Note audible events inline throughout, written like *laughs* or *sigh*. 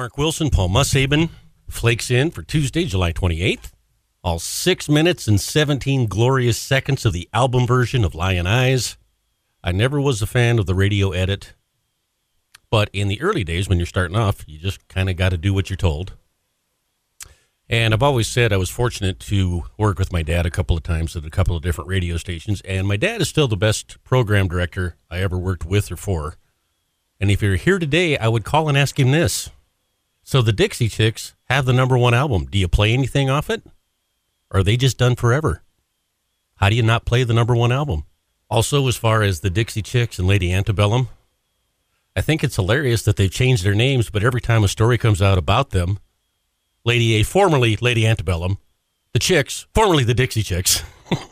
Mark Wilson, Paul Mushaben flakes in for Tuesday, July 28th. All six minutes and 17 glorious seconds of the album version of Lyin' Eyes. I never was a fan of the radio edit, but in the early days when you're starting off, you just kind of got to do what you're told. And I've always said I was fortunate to work with my dad a couple of times at a couple of different radio stations, and my dad is still the best program director I ever worked with or for. And if you're here today, I would call and ask him this. So the Dixie Chicks have the number one album. Do you play anything off it? Or are they just done forever? How do you not play the number one album? Also, as far as the Dixie Chicks and Lady Antebellum, I think it's hilarious that they've changed their names, but every time a story comes out about them, Lady A, formerly Lady Antebellum, the Chicks, formerly the Dixie Chicks. *laughs*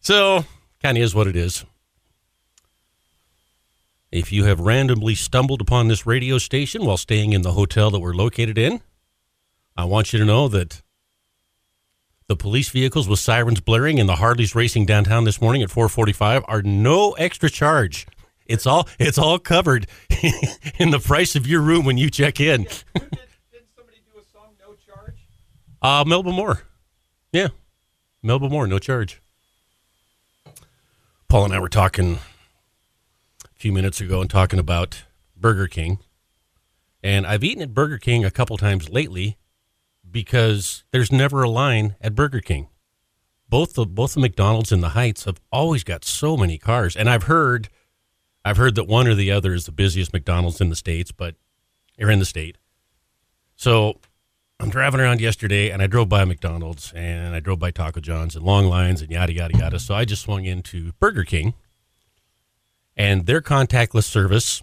so, kind of is what it is. If you have randomly stumbled upon this radio station while staying in the hotel that we're located in, I want you to know that the police vehicles with sirens blaring and the Harleys racing downtown this morning at 4:45 are no extra charge. It's all it's all covered *laughs* in the price of your room when you check in. Did, somebody do a song, No Charge? Uh, Melba Moore. Yeah. Melba Moore, no charge. Paul and I were talking few minutes ago and talking about Burger King. And I've eaten at Burger King a couple times lately because there's never a line at Burger King. Both the both the McDonald's and the Heights have always got so many cars. And I've heard I've heard that one or the other is the busiest McDonald's in the States, but or in the state. So I'm driving around yesterday and I drove by McDonald's and I drove by Taco John's and long lines and yada, yada, yada. So I just swung into Burger King and their contactless service,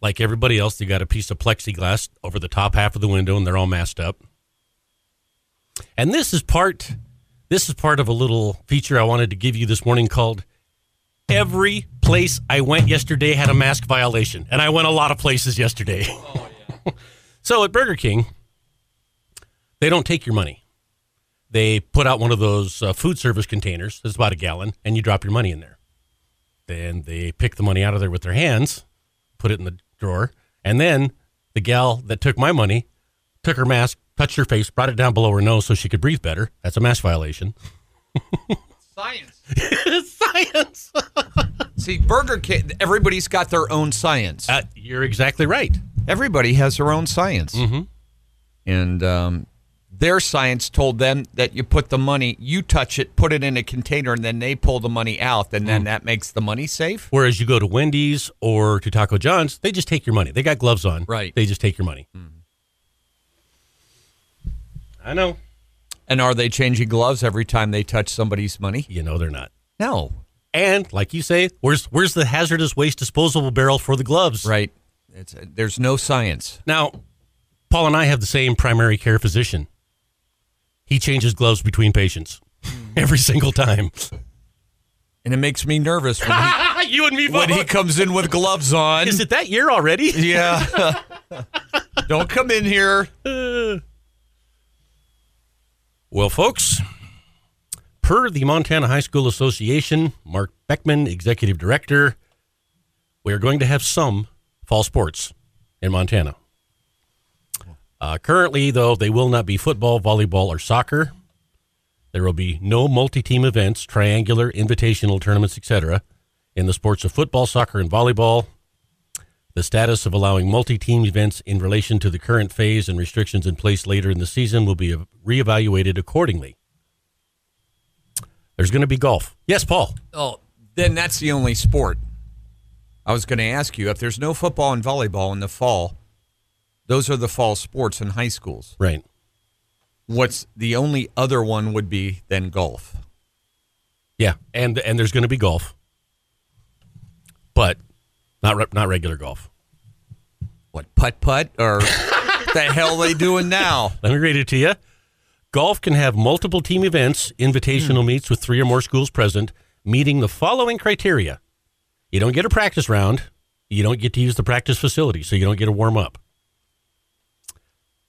like everybody else, they got a piece of plexiglass over the top half of the window and they're all masked up. And this is part this is part of a little feature I wanted to give you this morning called Every place I went yesterday had a mask violation. And I went a lot of places yesterday. Oh, yeah. *laughs* So at Burger King, they don't take your money. They put out one of those uh, food service containers that's about a gallon, and you drop your money in there. Then they pick the money out of there with their hands, put it in the drawer, and then the gal that took my money took her mask, touched her face, brought it down below her nose so she could breathe better. That's a mask violation. Science. *laughs* Science. *laughs* See, Burger King, everybody's got their own science. Uh, you're exactly right. Everybody has their own science. Mm-hmm. And um, their science told them that you put the money, you touch it, put it in a container, and then they pull the money out, and then hmm. that makes the money safe. Whereas you go to Wendy's or to Taco John's, they just take your money. They got gloves on. Right. They just take your money. Hmm. I know. And are they changing gloves every time they touch somebody's money? You know they're not. No. And like you say, where's where's the hazardous waste disposable barrel for the gloves? Right. It's, uh, there's no science. Now, Paul and I have the same primary care physician. He changes gloves between patients hmm. every single time. And it makes me nervous when he, *laughs* you and me when he comes in with gloves on. Is it that year already? *laughs* Yeah. *laughs* Don't come in here. *sighs* Well, folks, per the Montana High School Association, Mark Beckman, executive director, we are going to have some fall sports in Montana. Uh, currently, though, they will not be football, volleyball, or soccer. There will be no multi-team events, triangular, invitational tournaments, etc. in the sports of football, soccer, and volleyball. The status of allowing multi-team events in relation to the current phase and restrictions in place later in the season will be reevaluated accordingly. There's going to be golf. Yes, Paul. Oh, then that's the only sport. I was going to ask you if there's no football and volleyball in the fall, those are the fall sports in high schools. Right. What's the only other one would be then golf? Yeah, and and there's going to be golf, but not re- not regular golf. What putt putt or the hell they doing now? *laughs* Let me read it to you. Golf can have multiple team events, invitational hmm. meets with three or more schools present, meeting the following criteria. You don't get a practice round. You don't get to use the practice facility, so you don't get a warm up.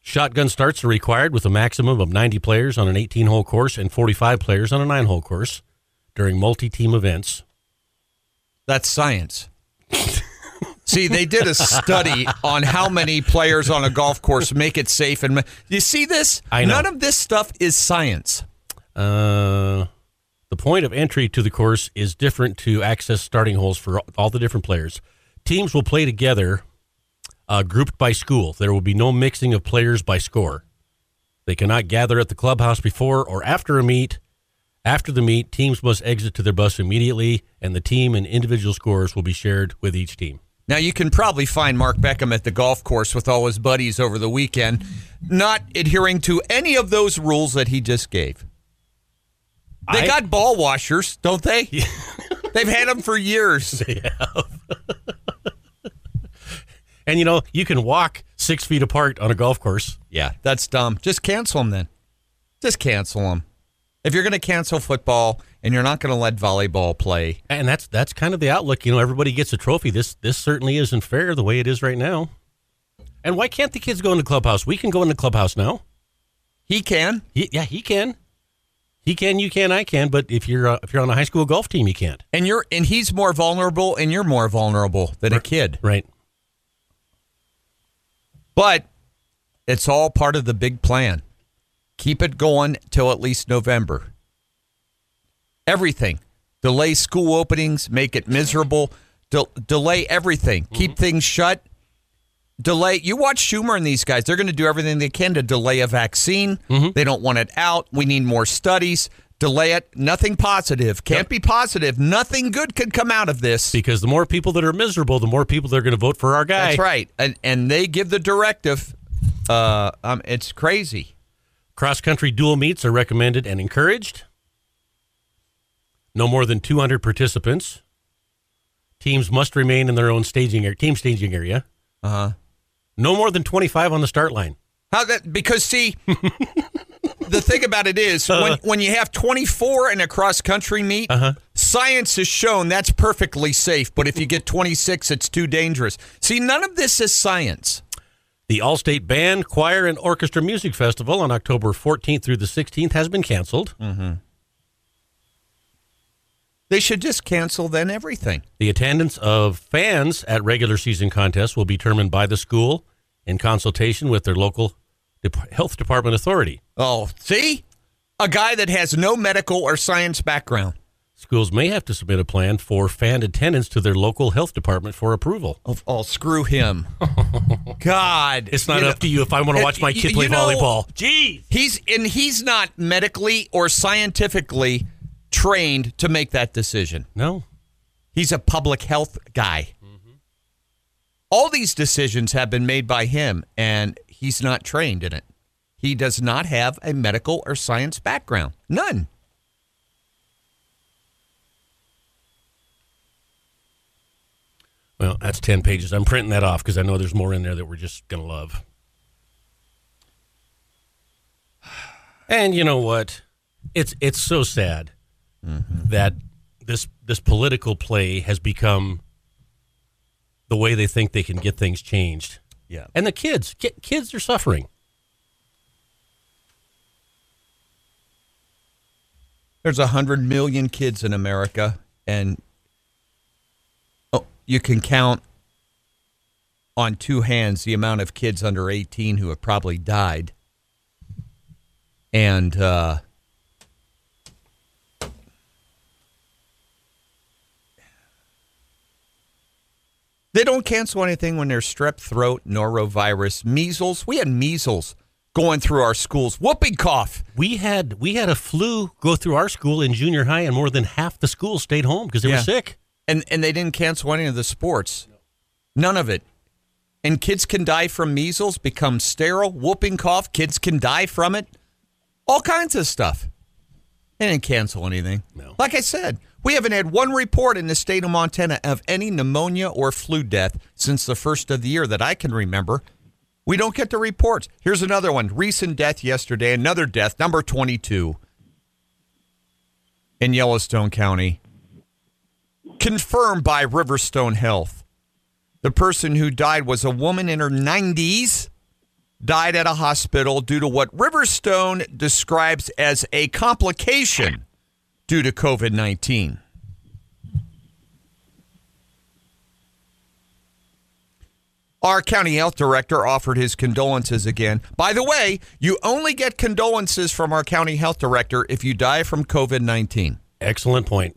Shotgun starts are required with a maximum of 90 players on an 18 hole course and 45 players on a 9 hole course during multi team events. That's science. *laughs* See, they did a study on how many players on a golf course make it safe, and you see this. I know. None of this stuff is science. Uh, the point of entry to the course is different to access starting holes for all the different players. Teams will play together, uh, grouped by school. There will be no mixing of players by score. They cannot gather at the clubhouse before or after a meet. After the meet, teams must exit to their bus immediately, and the team and individual scores will be shared with each team. Now you can probably find Mark Beckman at the golf course with all his buddies over the weekend, not adhering to any of those rules that he just gave. They I- got ball washers, don't they? *laughs* They've had them for years. *laughs* And you know, you can walk six feet apart on a golf course. Yeah, that's dumb. Just cancel them then. Just cancel them. If you're going to cancel football and you're not going to let volleyball play, And that's that's kind of the outlook. You know, everybody gets a trophy. This this certainly isn't fair the way it is right now. And why can't the kids go in the clubhouse? We can go in the clubhouse now. he can. He, yeah, he can. He can. You can. I can. But if you're uh, if you're on a high school golf team, you can't. And you're and he's more vulnerable and you're more vulnerable than a kid. Right. But it's all part of the big plan. Keep it going till at least November. Everything. Delay school openings, make it miserable, del- delay everything. Mm-hmm. Keep things shut. Delay. You watch Schumer and these guys, they're going to do everything they can to delay a vaccine. Mm-hmm. They don't want it out. We need more studies. Delay it. Nothing positive. Can't be positive. Nothing good could come out of this. Because the more people that are miserable, the more people that are going to vote for our guy. That's right. And and they give the directive. Uh, um, it's crazy. Cross country dual meets are recommended and encouraged. No more than 200 participants. Teams must remain in their own staging area, team staging area. Uh huh. No more than 25 on the start line. How that? Because see, *laughs* the thing about it is when Uh-huh. when you have 24 in a cross country meet, science has shown that's perfectly safe. But if you get 26, it's too dangerous. See, none of this is science. The All-State Band, Choir, and Orchestra Music Festival on October 14th through the 16th has been canceled. They should just cancel then everything. The attendance of fans at regular season contests will be determined by the school in consultation with their local dep- health department authority. Oh, see, a guy that has no medical or science background. Schools may have to submit a plan for fan attendance to their local health department for approval. Oh, oh screw him. *laughs* God, It's not You know- up to you if I want to watch my kid play know- volleyball. Jeez. He's and he's not medically or scientifically trained to make that decision. No. He's a public health guy. Mm-hmm. All these decisions have been made by him, and he's not trained in it. He does not have a medical or science background. None. Well, that's 10 pages. I'm printing that off because I know there's more in there that we're just going to love. And you know what? It's it's so sad mm-hmm. that this this political play has become the way they think they can get things changed. Yeah. And the kids, ki- kids are suffering. There's a hundred million kids in America, and oh, you can count on two hands the amount of kids under 18 who have probably died. And uh, they don't cancel anything when there's strep throat, norovirus, measles. We had measles going through our schools, whooping cough. We had we had a flu go through our school in junior high, and more than half the school stayed home because they Yeah. were sick. and and they didn't cancel any of the sports. None of it. And kids can die from measles, become sterile, whooping cough. Kids can die from it. All kinds of stuff. They didn't cancel anything. No. Like I said, we haven't had one report in the state of Montana of any pneumonia or flu death since the first of the year that I can remember. We don't get the reports. Here's another one. Recent death yesterday, another death, number 22 in Yellowstone County confirmed by Riverstone Health. The person who died was a woman in her 90s, died at a hospital due to what Riverstone describes as a complication due to COVID 19. Our county health director offered his condolences again. By the way, you only get condolences from our county health director if you die from COVID 19. Excellent point.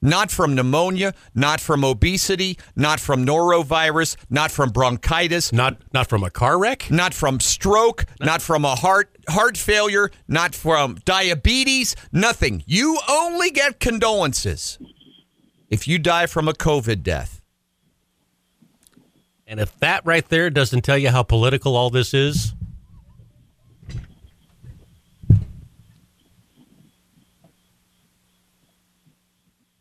Not from pneumonia, not from obesity, not from norovirus, not from bronchitis, Not not from a car wreck. not from stroke, not from a heart heart failure, not from diabetes, nothing. You only get condolences if you die from a COVID death. And if that right there doesn't tell you how political all this is,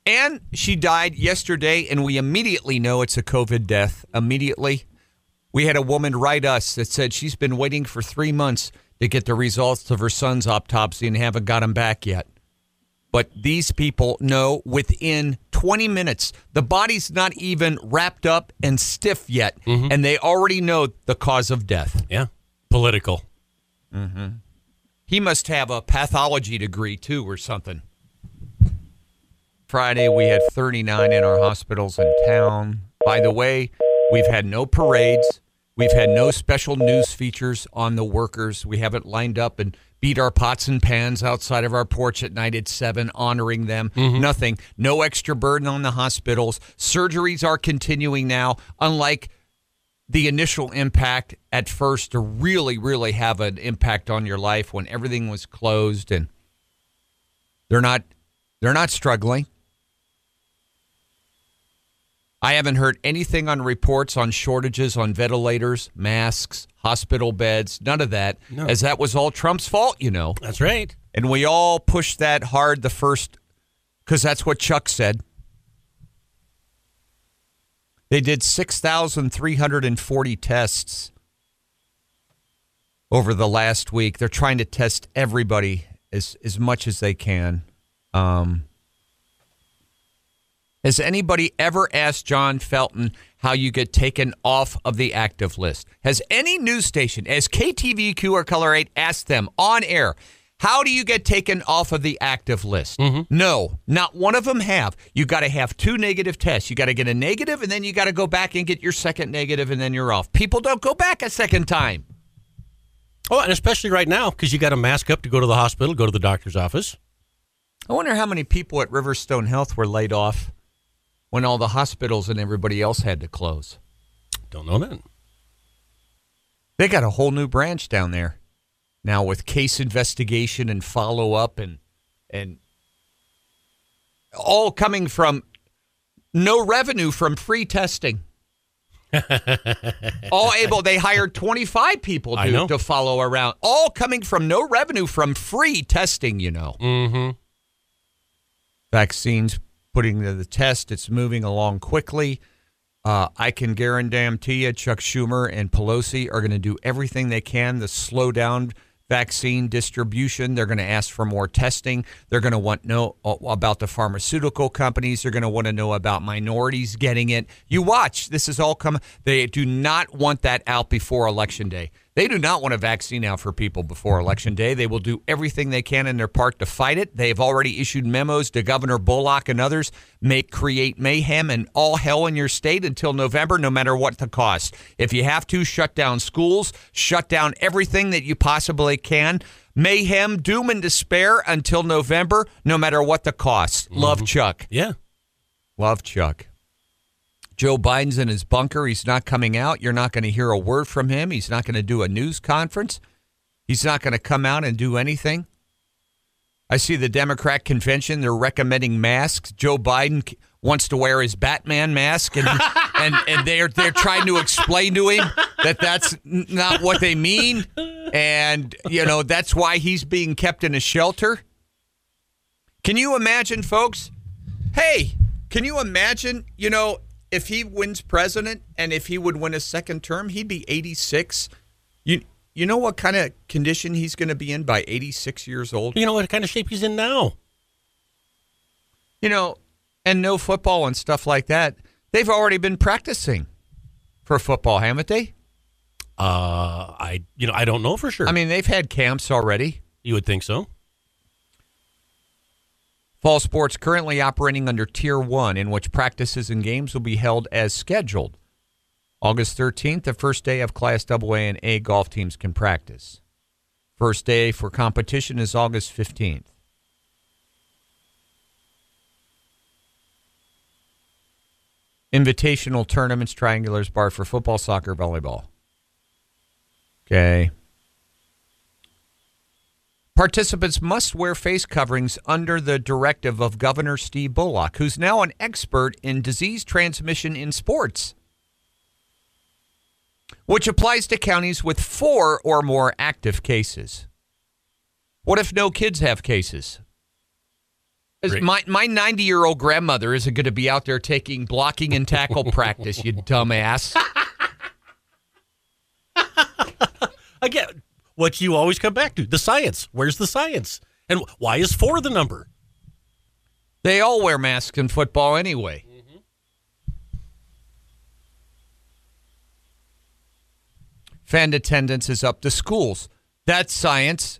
And she died yesterday, and we immediately know it's a COVID death. Immediately. We had a woman write us that said she's been waiting for three months to get the results of her son's autopsy and haven't got them back yet. But these people know within 20 minutes, the body's not even wrapped up and stiff yet, mm-hmm. and they already know the cause of death. yeah, political. Mm-hmm. He must have a pathology degree too, or something. Friday, we had 39 in our hospitals in town. By the way, we've had no parades. We've had no special news features on the workers. We haven't lined up and beat our pots and pans outside of our porch at night at 7, honoring them. Mm-hmm. Nothing. No extra burden on the hospitals. Surgeries are continuing now, unlike the initial impact at first to really, really have an impact on your life when everything was closed and they're not they're not struggling. I haven't heard anything on reports on shortages on ventilators, masks, hospital beds, none of that, No. as that was all Trump's fault, you know. That's right. And we all pushed that hard the first, because that's what Chuck said. They did 6,340 tests over the last week. They're trying to test everybody as, as much as they can. Um, has anybody ever asked John Felton how you get taken off of the active list? Has any news station, as KTVQ or KULR 8, asked them on air, how do you get taken off of the active list? Mm-hmm. No, not one of them have. You got to have two negative tests. You got to get a negative, and then you got to go back and get your second negative, and then you're off. People don't go back a second time. Oh, and especially right now because you got to mask up to go to the hospital, go to the doctor's office. I wonder how many people at Riverstone Health were laid off when all the hospitals and everybody else had to close. Don't know that. They got a whole new branch down there now with case investigation and follow up and and all coming from no revenue from free testing. *laughs* all able they hired 25 people to, to follow around all coming from no revenue from free testing you know Mm-hmm. vaccines putting to the test. It's moving along quickly. Uh, I can guarantee you, Chuck Schumer and Pelosi are going to do everything they can to slow down vaccine distribution. They're going to ask for more testing. They're going to want to know about the pharmaceutical companies. They're going to want to know about minorities getting it. You watch. This is all coming. They do not want that out before Election Day. They do not want a vaccine out for people before Election Day. They will do everything they can in their part to fight it. They have already issued memos to Governor Bullock and others, make create mayhem and all hell in your state until November, no matter what the cost. If you have to, shut down schools, shut down everything that you possibly can. Mayhem, doom, and despair until November, no matter what the cost. Love mm-hmm. Chuck. Yeah. Love Chuck. Joe Biden's in his bunker. He's not coming out. You're not going to hear a word from him. He's not going to do a news conference. He's not going to come out and do anything. I see the Democrat convention. They're recommending masks. Joe Biden wants to wear his Batman mask, and *laughs* and, and they're they're trying to explain to him that that's not what they mean, and you know that's why he's being kept in a shelter. Can you imagine, folks? Hey, can you imagine, you know, if he wins president and if he would win a second term, he'd be 86. You you know what kind of condition he's going to be in by 86 years old? You know what kind of shape he's in now? You know, and no football and stuff like that. They've already been practicing for football, haven't they? Uh, I you know I don't know for sure. I mean, they've had camps already. you would think so. Fall sports currently operating under Tier 1, in which practices and games will be held as scheduled. August 13th, the first day of Class AA and A golf teams can practice. First day for competition is August 15th. Invitational tournaments, triangulars, bar for football, soccer, volleyball. Okay. Participants must wear face coverings under the directive of Governor Steve Bullock, who's now an expert in disease transmission in sports, which applies to counties with four or more active cases. What if no kids have cases? My my 90 year old grandmother isn't going to be out there taking blocking and tackle *laughs* practice, you dumbass. *laughs* Again, what you always come back to the science. Where's the science? And why is four the number? They all wear masks in football anyway. Fan attendance is up to schools. That's science.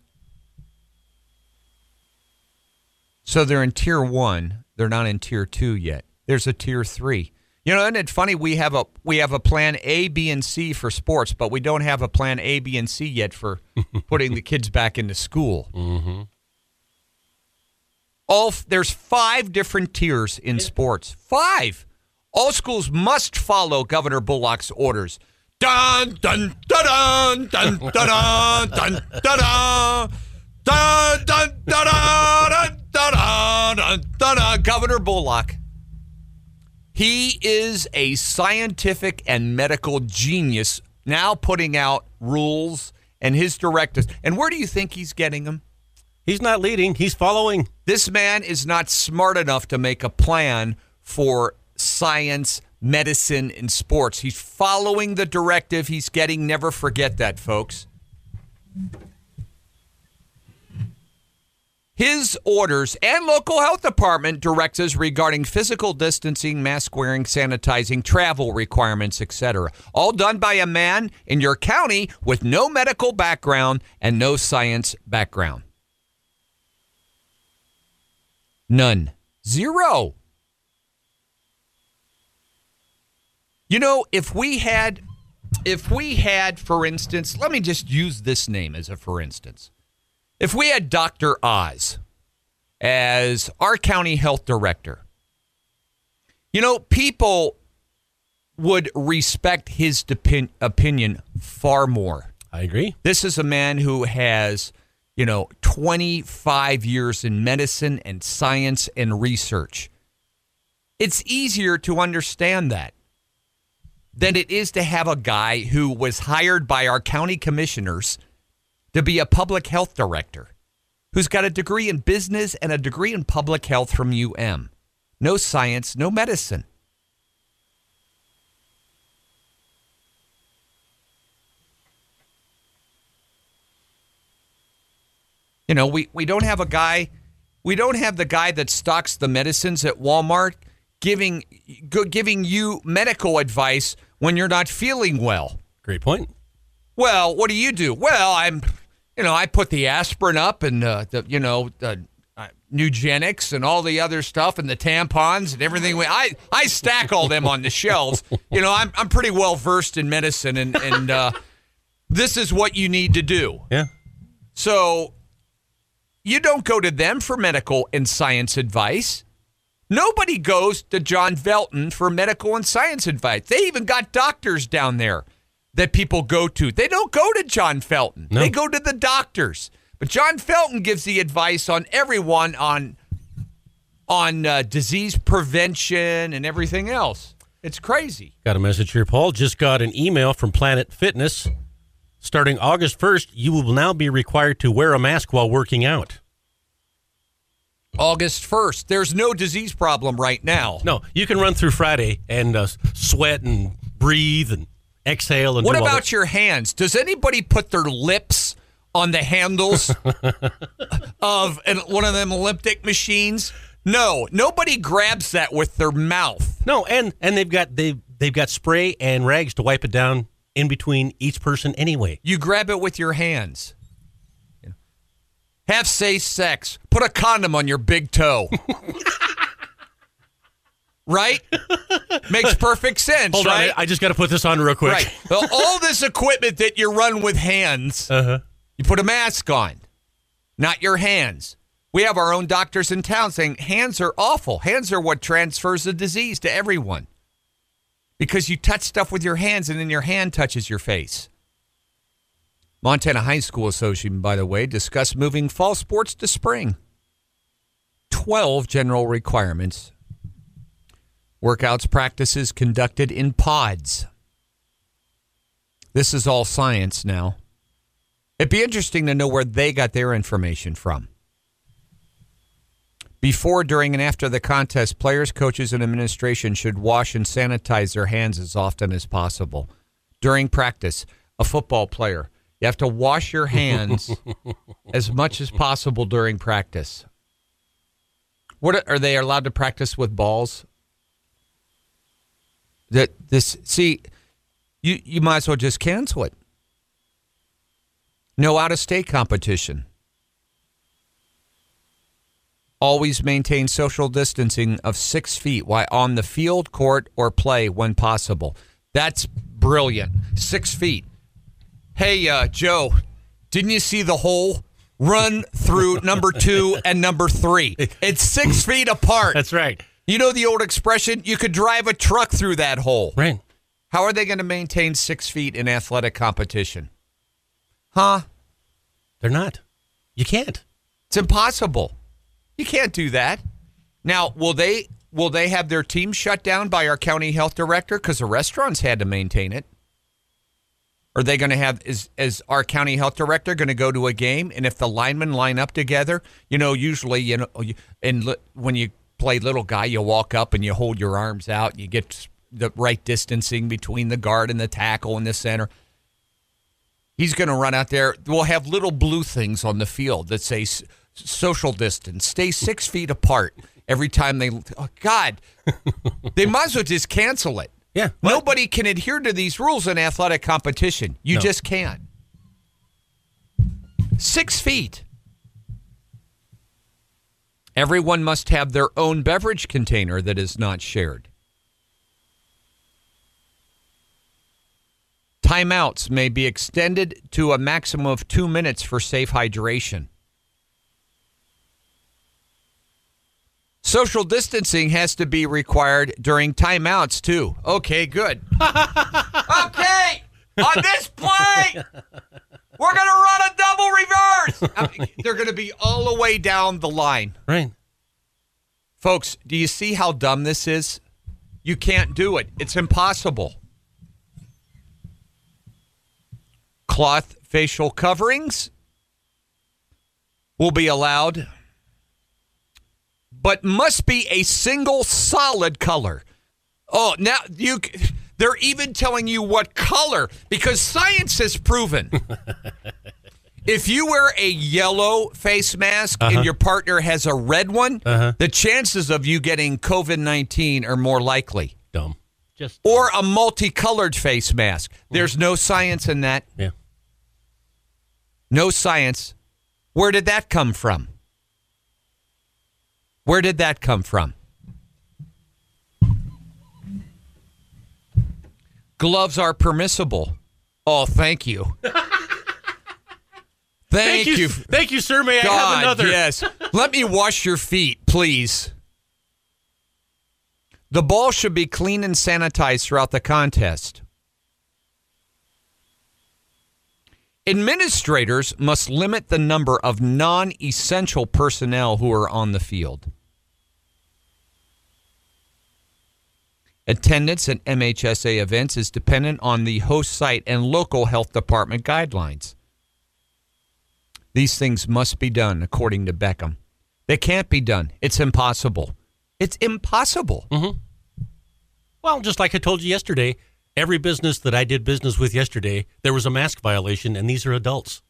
So they're in tier one. They're not in tier two yet. There's a tier three. You know, isn't it funny? We have a we have a plan A, B, and C for sports, but we don't have a plan A, B, and C yet for *laughs* putting the kids back into school. Mm-hmm. All there's five different tiers in sports. Five. All schools must follow Governor Bullock's orders. Dun dun dun dun dun dun dun dun dun dun dun dun dun dun dun dun Governor Bullock. He is a scientific and medical genius now putting out rules and his directives. And where do you think he's getting them? He's not leading, he's following. This man is not smart enough to make a plan for science, medicine, and sports. He's following the directive he's getting. Never forget that, folks. His orders and local health department directives regarding physical distancing, mask wearing, sanitizing, travel requirements, etc. All done by a man in your county with no medical background and no science background. None. Zero. You know, if we had, if we had, for instance, let me just use this name as a for instance. If we had Dr. Oz as our county health director, you know, people would respect his depi- opinion far more. I agree. This is a man who has, you know, 25 years in medicine and science and research. It's easier to understand that than it is to have a guy who was hired by our county commissioners to be a public health director who's got a degree in business and a degree in public health from UM. No science, no medicine. You know, we, we don't have a guy, we don't have the guy that stocks the medicines at Walmart giving giving you medical advice when you're not feeling well. Great point. Well, what do you do? Well, I'm, you know, I put the aspirin up and uh, the, you know, the uh, Nugenics and all the other stuff and the tampons and everything. I I stack all them on the shelves. You know, I'm I'm pretty well versed in medicine and and uh, this is what you need to do. Yeah. So you don't go to them for medical and science advice. Nobody goes to John Felton for medical and science advice. They even got doctors down there that people go to. They don't go to John Felton. No. They go to the doctors. But John Felton gives the advice on everyone on on uh, disease prevention and everything else. It's crazy. Got a message here, Paul. Just got an email from Planet Fitness. Starting August 1st, you will now be required to wear a mask while working out. August 1st. There's no disease problem right now. No, you can run through Friday and uh, sweat and breathe and exhale and What about your hands? Does anybody put their lips on the handles *laughs* of an, one of them elliptic machines? No, nobody grabs that with their mouth. No, and and they've got they they've got spray and rags to wipe it down in between each person anyway. You grab it with your hands. Have safe sex. Put a condom on your big toe. *laughs* right? *laughs* Makes perfect sense, Hold right? on, I just got to put this on real quick. Right. Well, all *laughs* this equipment that you run with hands, Uh-huh. you put a mask on, not your hands. We have our own doctors in town saying hands are awful. Hands are what transfers the disease to everyone. Because you touch stuff with your hands and then your hand touches your face. Montana High School Association, by the way, discussed moving fall sports to spring. 12 general requirements. Workouts practices conducted in pods. This is all science now. It'd be interesting to know where they got their information from. Before, during, and after the contest, players, coaches, and administration should wash and sanitize their hands as often as possible. During practice, a football player, you have to wash your hands *laughs* as much as possible during practice. What are they allowed to practice with balls? That this see, you you might as well just cancel it. No out of state competition. Always maintain social distancing of six feet while on the field, court, or play when possible. That's brilliant. Six feet. Hey, uh, Joe, didn't you see the hole? Run through number two and number three. *laughs* It's six feet apart. That's right. You know the old expression, you could drive a truck through that hole. Right. How are they going to maintain six feet in athletic competition? Huh? They're not. You can't. It's impossible. You can't do that. Now, will they will they have their team shut down by our county health director because the restaurants had to maintain it? Are they going to have is is our county health director going to go to a game and if the linemen line up together, you know, usually you know, and when you play little guy, you walk up and you hold your arms out, and you get the right distancing between the guard and the tackle in the center. He's going to run out there. We'll have little blue things on the field that say s- social distance, stay six feet apart every time they. Oh, God, *laughs* they might as well just cancel it. Yeah. Nobody can adhere to these rules in athletic competition. You No. just can't. Six feet. Everyone must have their own beverage container that is not shared. Timeouts may be extended to a maximum of two minutes for safe hydration. Social distancing has to be required during timeouts, too. Okay, good. *laughs* okay, on this play, *laughs* we're going to run a double reverse. *laughs* I mean, They're going to be all the way down the line. Right. Folks, do you see how dumb this is? You can't do it. It's impossible. Cloth facial coverings will be allowed, but must be a single solid color. Oh, now you they're even telling you what color because science has proven *laughs* if you wear a yellow face mask and uh-huh. your partner has a red one, uh-huh. the chances of you getting COVID 19 are more likely. Dumb. Just Or a multicolored face mask. There's no science in that. yeah. No science. Where did that come from? Where did that come from? Gloves are permissible. Oh, thank you. *laughs* thank, you. Thank you, sir. May I have another? yes. *laughs* Let me wash your feet, please. The ball should be clean and sanitized throughout the contest. Administrators must limit the number of non essential personnel who are on the field. Attendance at MHSA events is dependent on the host site and local health department guidelines. These things must be done according to Beckman. They can't be done. It's impossible. It's impossible. Mm-hmm. Well, just like I told you yesterday, every business that I did business with yesterday, there was a mask violation, and these are adults.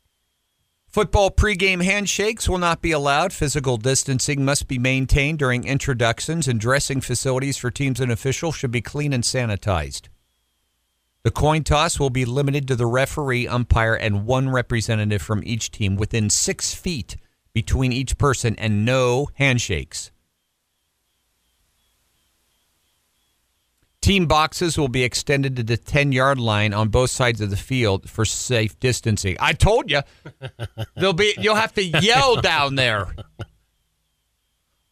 Football pregame handshakes will not be allowed. Physical distancing must be maintained during introductions, and dressing facilities for teams and officials should be clean and sanitized. The coin toss will be limited to the referee, umpire, and one representative from each team within six feet between each person, and no handshakes. Team boxes will be extended to the 10 yard line on both sides of the field for safe distancing. I told you. There'll be you'll have to yell down there.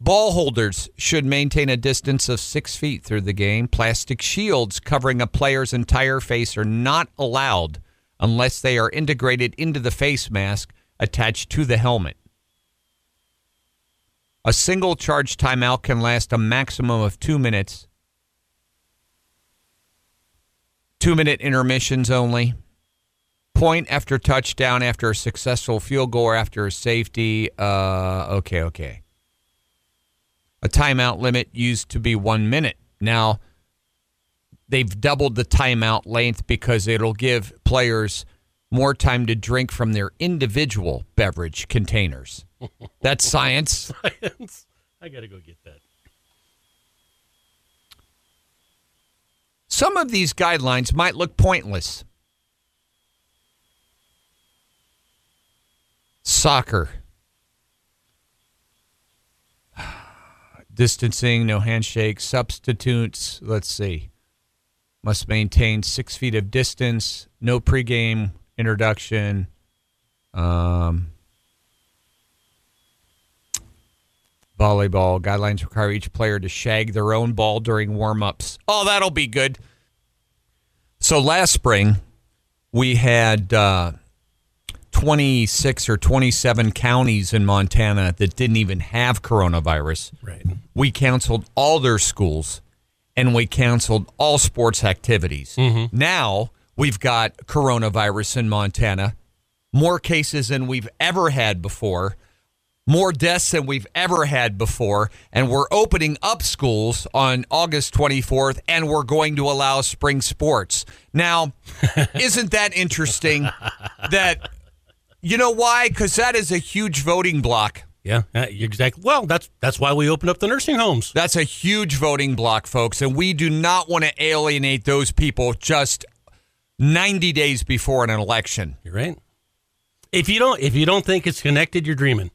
Ball holders should maintain a distance of six feet through the game. Plastic shields covering a player's entire face are not allowed unless they are integrated into the face mask attached to the helmet. A single charge timeout can last a maximum of two minutes. Two minute intermissions only. Point after touchdown after a successful field goal or after a safety. Uh, okay, okay. A timeout limit used to be one minute. Now, they've doubled the timeout length because it'll give players more time to drink from their individual beverage containers. *laughs* That's science. Science. I got to go get that. Some of these guidelines might look pointless. Soccer. *sighs* Distancing, no handshake, substitutes. Let's see. Must maintain six feet of distance, no pregame introduction. Um, volleyball guidelines require each player to shag their own ball during warm-ups. Oh, that'll be good. So last spring, we had uh, 26 or 27 counties in Montana that didn't even have coronavirus. Right. We canceled all their schools and we canceled all sports activities. Now we've got coronavirus in Montana, more cases than we've ever had before, more deaths than we've ever had before, and we're opening up schools on August 24th and we're going to allow spring sports. Now, *laughs* isn't that interesting that you know why? Cuz that is a huge voting block. Yeah, uh, exactly. Well, that's that's why we opened up the nursing homes. That's a huge voting block, folks, and we do not want to alienate those people just 90 days before an election. You're right. If you don't if you don't think it's connected, you're dreaming.